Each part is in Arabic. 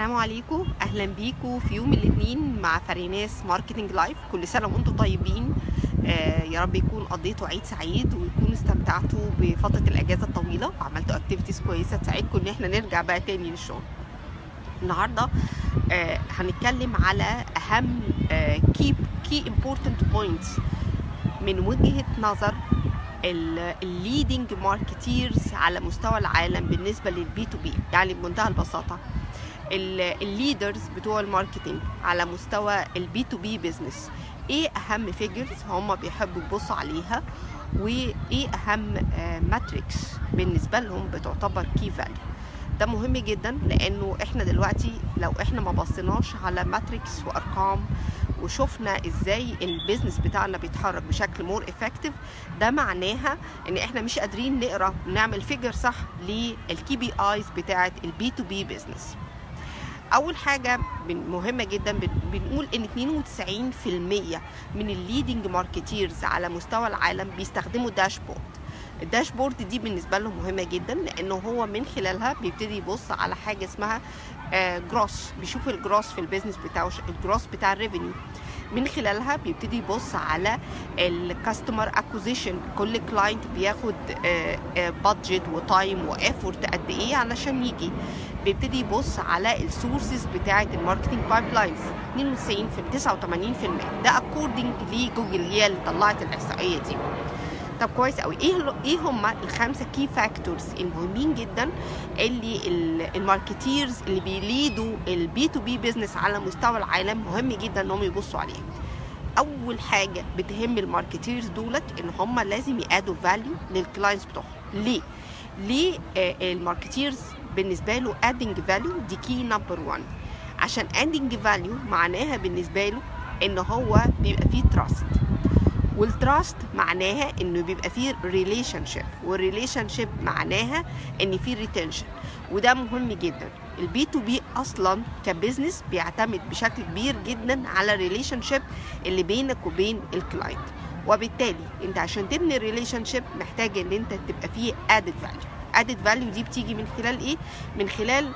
السلام عليكم. أهلا بيكم في يوم الاثنين مع فريناس Marketing Live. كل سنة وأنتم طيبين. آه يا رب يكون قضيتوا عيد سعيد ويكون استمتعتوا بفترة الأجازة الطويلة. وعملتوا activities كويسة تساعدكم إن إحنا نرجع بقى تاني للشغل. النهارده آه هنتكلم على أهم key key important points من وجهة نظر ال leading marketers على مستوى العالم بالنسبة لل B2B يعني بمنتهى البساطة. ال leaders بتوع ال marketing على مستوى ال B2B business إيه أهم figures هم بيحبوا يبصوا عليها؟ وإيه أهم metrics بالنسبة لهم بتعتبر key value ده مهم جدا لأنه إحنا دلوقتي لو إحنا ما بصيناش على metrics وأرقام وشفنا إزاي ال business بتاعنا بيتحرك بشكل more effective ده معناها إن إحنا مش قادرين نقرأ ونعمل figure صح لل KPIs بتاعة ال B2B business أول حاجة مهمة جدا بنقول إن 92% من ال leading marketers على مستوى العالم بيستخدموا dashboard ال dashboard دي بالنسبة لهم مهمة جدا لأنه هو من خلالها بيبتدي يبص على حاجة اسمها جروس بيشوف الجروس في البيزنس بتاعه الجروس بتاع الريفينيو من خلالها بيبتدي يبص على ال customer acquisition كل client بياخد budget و time و effort قد إيه علشان يجي. بيبتدي يبص على ال sources بتاعة ال marketing pipelines 92 في 89% ده according ل Google هي اللي طلعت الإحصائية دي. طب كويس قوي. إيه إيه هم الخمسة key factors المهمين جدا اللي ال marketers اللي بيليدوا ال B2B business على مستوى العالم مهم جدا إنهم يبصوا عليها أول حاجة بتهم ال marketers دولت إن هم لازم يأدوا value لل clients بتوعهم. ليه؟ ليه آه ال marketers بالنسبة له adding value دي key number 1 عشان adding value معناها بالنسبة له إن هو بيبقى فيه trust وال trust معناها إنه بيبقى فيه relationship وال relationship معناها إن في retention وده مهم جدا. ال B2B أصلا ك business بيعتمد بشكل كبير جدا على ال relationship اللي بينك وبين ال client وبالتالي أنت عشان تبني relationship محتاج إن أنت تبقى فيه added value ال added value دي بتيجي من خلال إيه؟ من خلال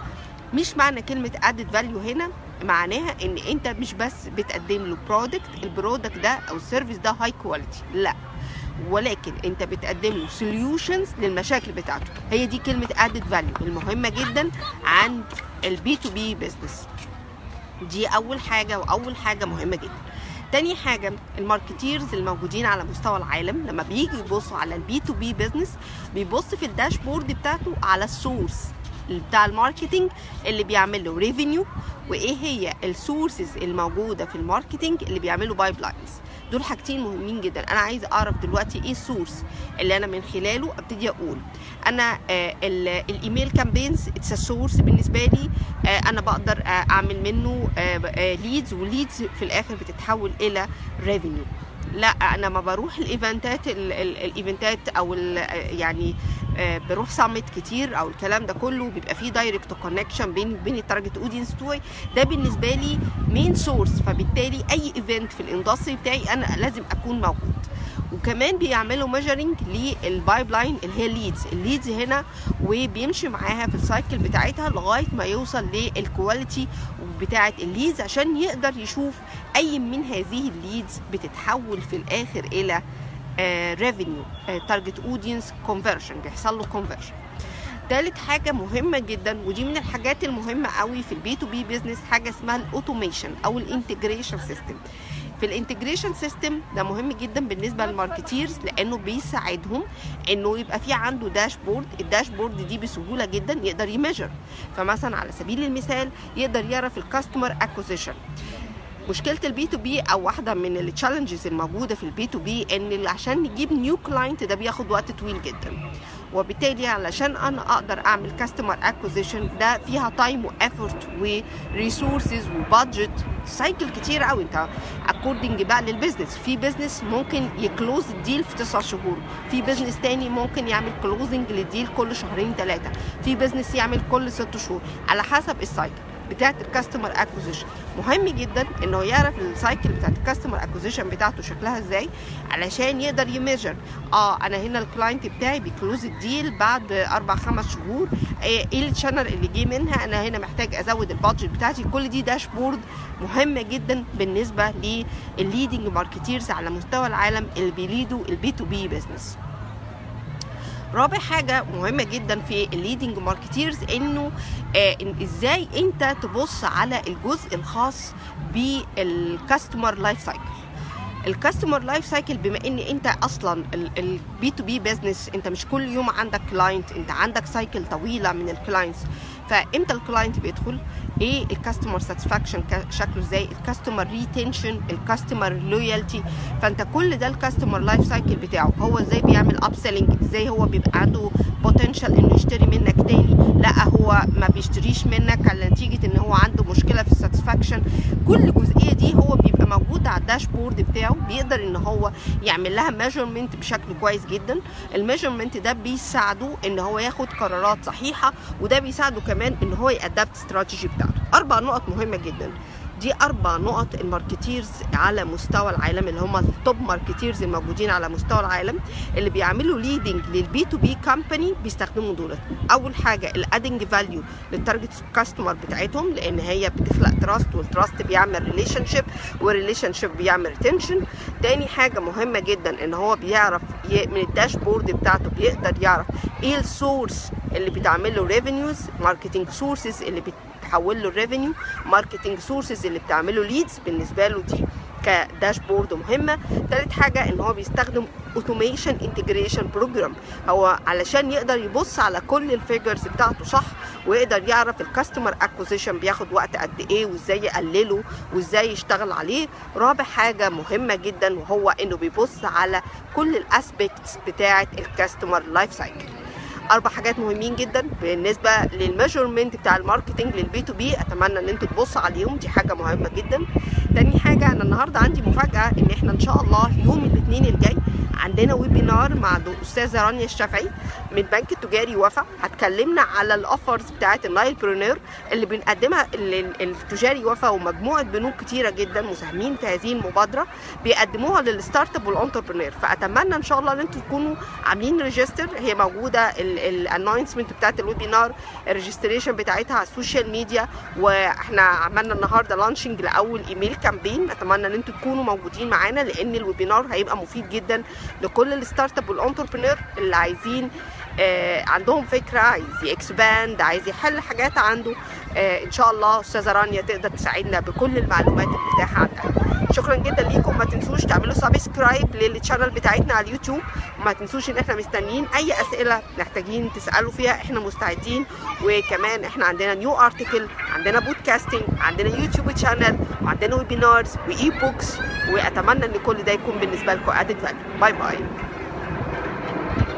مش معنى كلمة added value هنا معناها إن أنت مش بس بتقدم له product ال product ده أو ال service ده high quality لا. ولكن أنت بتقدم له solutions للمشاكل بتاعته. هي دي كلمة added value المهمة جدا عند ال B2B business دي أول حاجة وأول حاجة مهمة جدا. تاني حاجة ال marketers الموجودين على مستوى العالم لما بييجوا يبصوا على ال B2B business بيبص في ال dashboard بتاعته على ال source بتاع ال marketing اللي بيعمل له revenue وإيه هي ال sources الموجودة في ال marketing اللي بيعملوا pipelines دول حاجتين مهمين جدا. أنا عايز أعرف دلوقتي إيه ال source اللي أنا من خلاله أبتدي أقول. أنا آه ال email campaigns it's source بالنسبة لي. آه أنا بقدر آه أعمل منه leads و leads في الآخر بتتحول إلى revenue لا أنا ما بروح الإيفنتات الإيفنتات أو يعني بروح summit كتير أو الكلام ده كله بيبقى فيه direct connection بيني وبين ال target audience بتوعي. ده بالنسبة لي main source فبالتالي أي event في ال industry بتاعي أنا لازم أكون موجود. وكمان بيعملوا measuring لل pipeline اللي هي ال leads ال leads هنا وبيمشي معاها في ال cycle بتاعتها لغاية ما يوصل لل quality بتاعة ال leads عشان يقدر يشوف أي من هذه ال leads بتتحول في الآخر إلى revenue target audience conversion بيحصل له conversion تالت حاجة مهمة جدا ودي من الحاجات المهمة قوي في ال B2B business حاجة اسمها ال automation أو ال integration system في ال integration system ده مهم جدا بالنسبة لل marketers لأنه بيساعدهم إنه يبقى في عنده dashboard ال dashboard دي بسهولة جدا يقدر يميجر فمثلا على سبيل المثال يقدر يعرف ال customer acquisition مشكلة البي تو بي أو واحدة من التشالنجز الموجودة في البي تو بي إن عشان نجيب new client ده بياخد وقت طويل جدا. وبالتالي علشان أنا أقدر أعمل customer acquisition ده فيها time و effort و resources و budget cycle كتير قوي أنت according بقى لل business في business ممكن ي close ال deal في تسع شهور. في business تاني ممكن يعمل closing لل deal كل شهرين ثلاثة في business يعمل كل ست شهور. على حسب ال cycle بتاعه ال customer acquisition مهم جدا إنه يعرف ال cycle بتاعه ال customer acquisition بتاعته شكلها إزاي علشان يقدر ي measure آه أنا هنا ال client بتاعي بي close ال deal بعد أربع خمس شهور. إيه ال channel اللي جه منها؟ أنا هنا محتاج أزود ال budget بتاعتي. كل دي dashboard مهمه جدا بالنسبة للل leading marketers على مستوى العالم اللي بي lead وا ال B2B business رابع حاجة مهمة جدا في ال leading marketers إنه آه إزاي أنت تبص على الجزء الخاص بال customer life cycle ال customer life cycle بما إن أنت أصلا ال B2B business أنت مش كل يوم عندك client أنت عندك cycle طويلة من ال clients فإمتى ال client بيدخل؟ إيه ال customer satisfaction شكله إزاي؟ ال customer retention ال customer loyalty فأنت كل ده ال customer life cycle بتاعه. هو إزاي بيعمل up selling إزاي هو بيبقى عنده potential إنه يشتري منك تاني؟ لا هو ما بيشتريش منك على نتيجة إن هو عنده مشكلة في ال satisfaction كل جزئية دي هو بيبقى موجود على ال dashboard بتاعه. بيقدر إن هو يعمل لها measurement بشكل كويس جدا. ال measurement ده بيساعده إن هو ياخد قرارات صحيحة وده بيساعده كمان إن هو ي adapt strategy بتاعته. أربع نقط مهمة جدا. دي أربع نقط ال marketers على مستوى العالم اللي هم ال top marketers الموجودين على مستوى العالم اللي بيعملوا leading لل B2B company بيستخدموا دول. أول حاجة ال adding value لل target customer بتاعتهم لأن هي بتخلق trust وال trust بيعمل relationship وال relationship بيعمل retention تاني حاجة مهمة جدا إن هو بيعرف من ال dashboard بتاعته بيقدر يعرف إيه ال source اللي بتعمل له revenues marketing sources اللي بتحول له ال revenue marketing sources اللي بتعمله leads بالنسبة له دي ك dashboard مهمة. ثالث حاجة إن هو بيستخدم automation integration program هو علشان يقدر يبص على كل ال figures بتاعته صح ويقدر يعرف ال customer acquisition بياخد وقت قد إيه وإزاي يقلله وإزاي يشتغل عليه. رابع حاجة مهمة جدا وهو إنه بيبص على كل ال aspects بتاعة ال customer life cycle أربع حاجات مهمين جدا بالنسبة لل measurement بتاع ال marketing لل B2B. أتمنى إن أنتوا تبصوا عليهم دي حاجة مهمة جدا. تاني حاجة أنا النهارده عندي مفاجأة إن إحنا إن شاء الله يوم الاثنين الجاي عندنا webinar مع الاستاذه رانيا الشافعي من بنك التجاري وفا. هتكلمنا على ال offers بتاعه النايل برينير اللي بنقدمها التجاري وفا ومجموعة بنوك كتيرة جدا مساهمين في هذه المبادرة بيقدموها لل startup وال entrepreneur فأتمنى إن شاء الله إن أنتم تكونوا عاملين register هي موجودة ال announcement بتاعه ال webinar ال registration بتاعتها على ال social media وإحنا عملنا النهارده launching لأول email campaign أتمنى إن أنتم تكونوا موجودين معانا لأن ال webinar هيبقى مفيد جدا لكل ال startup وال entrepreneur اللي عايزين آه عندهم فكرة عايز ي expand عايز يحل حاجات عنده آه إن شاء الله أستاذة رانيا تقدر تساعدنا بكل المعلومات المتاحة عندها. شكرا جدا ليكم. ما تنسوش تعملوا subscribe لل channel بتاعتنا على اليوتيوب. وما تنسوش إن إحنا مستنيين أي أسئلة محتاجين تسألوا فيها. إحنا مستعدين. وكمان إحنا عندنا new article عندنا podcasting عندنا يوتيوب channel وعندنا webinars و e-books وأتمنى إن كل ده يكون بالنسبة لكم added باي باي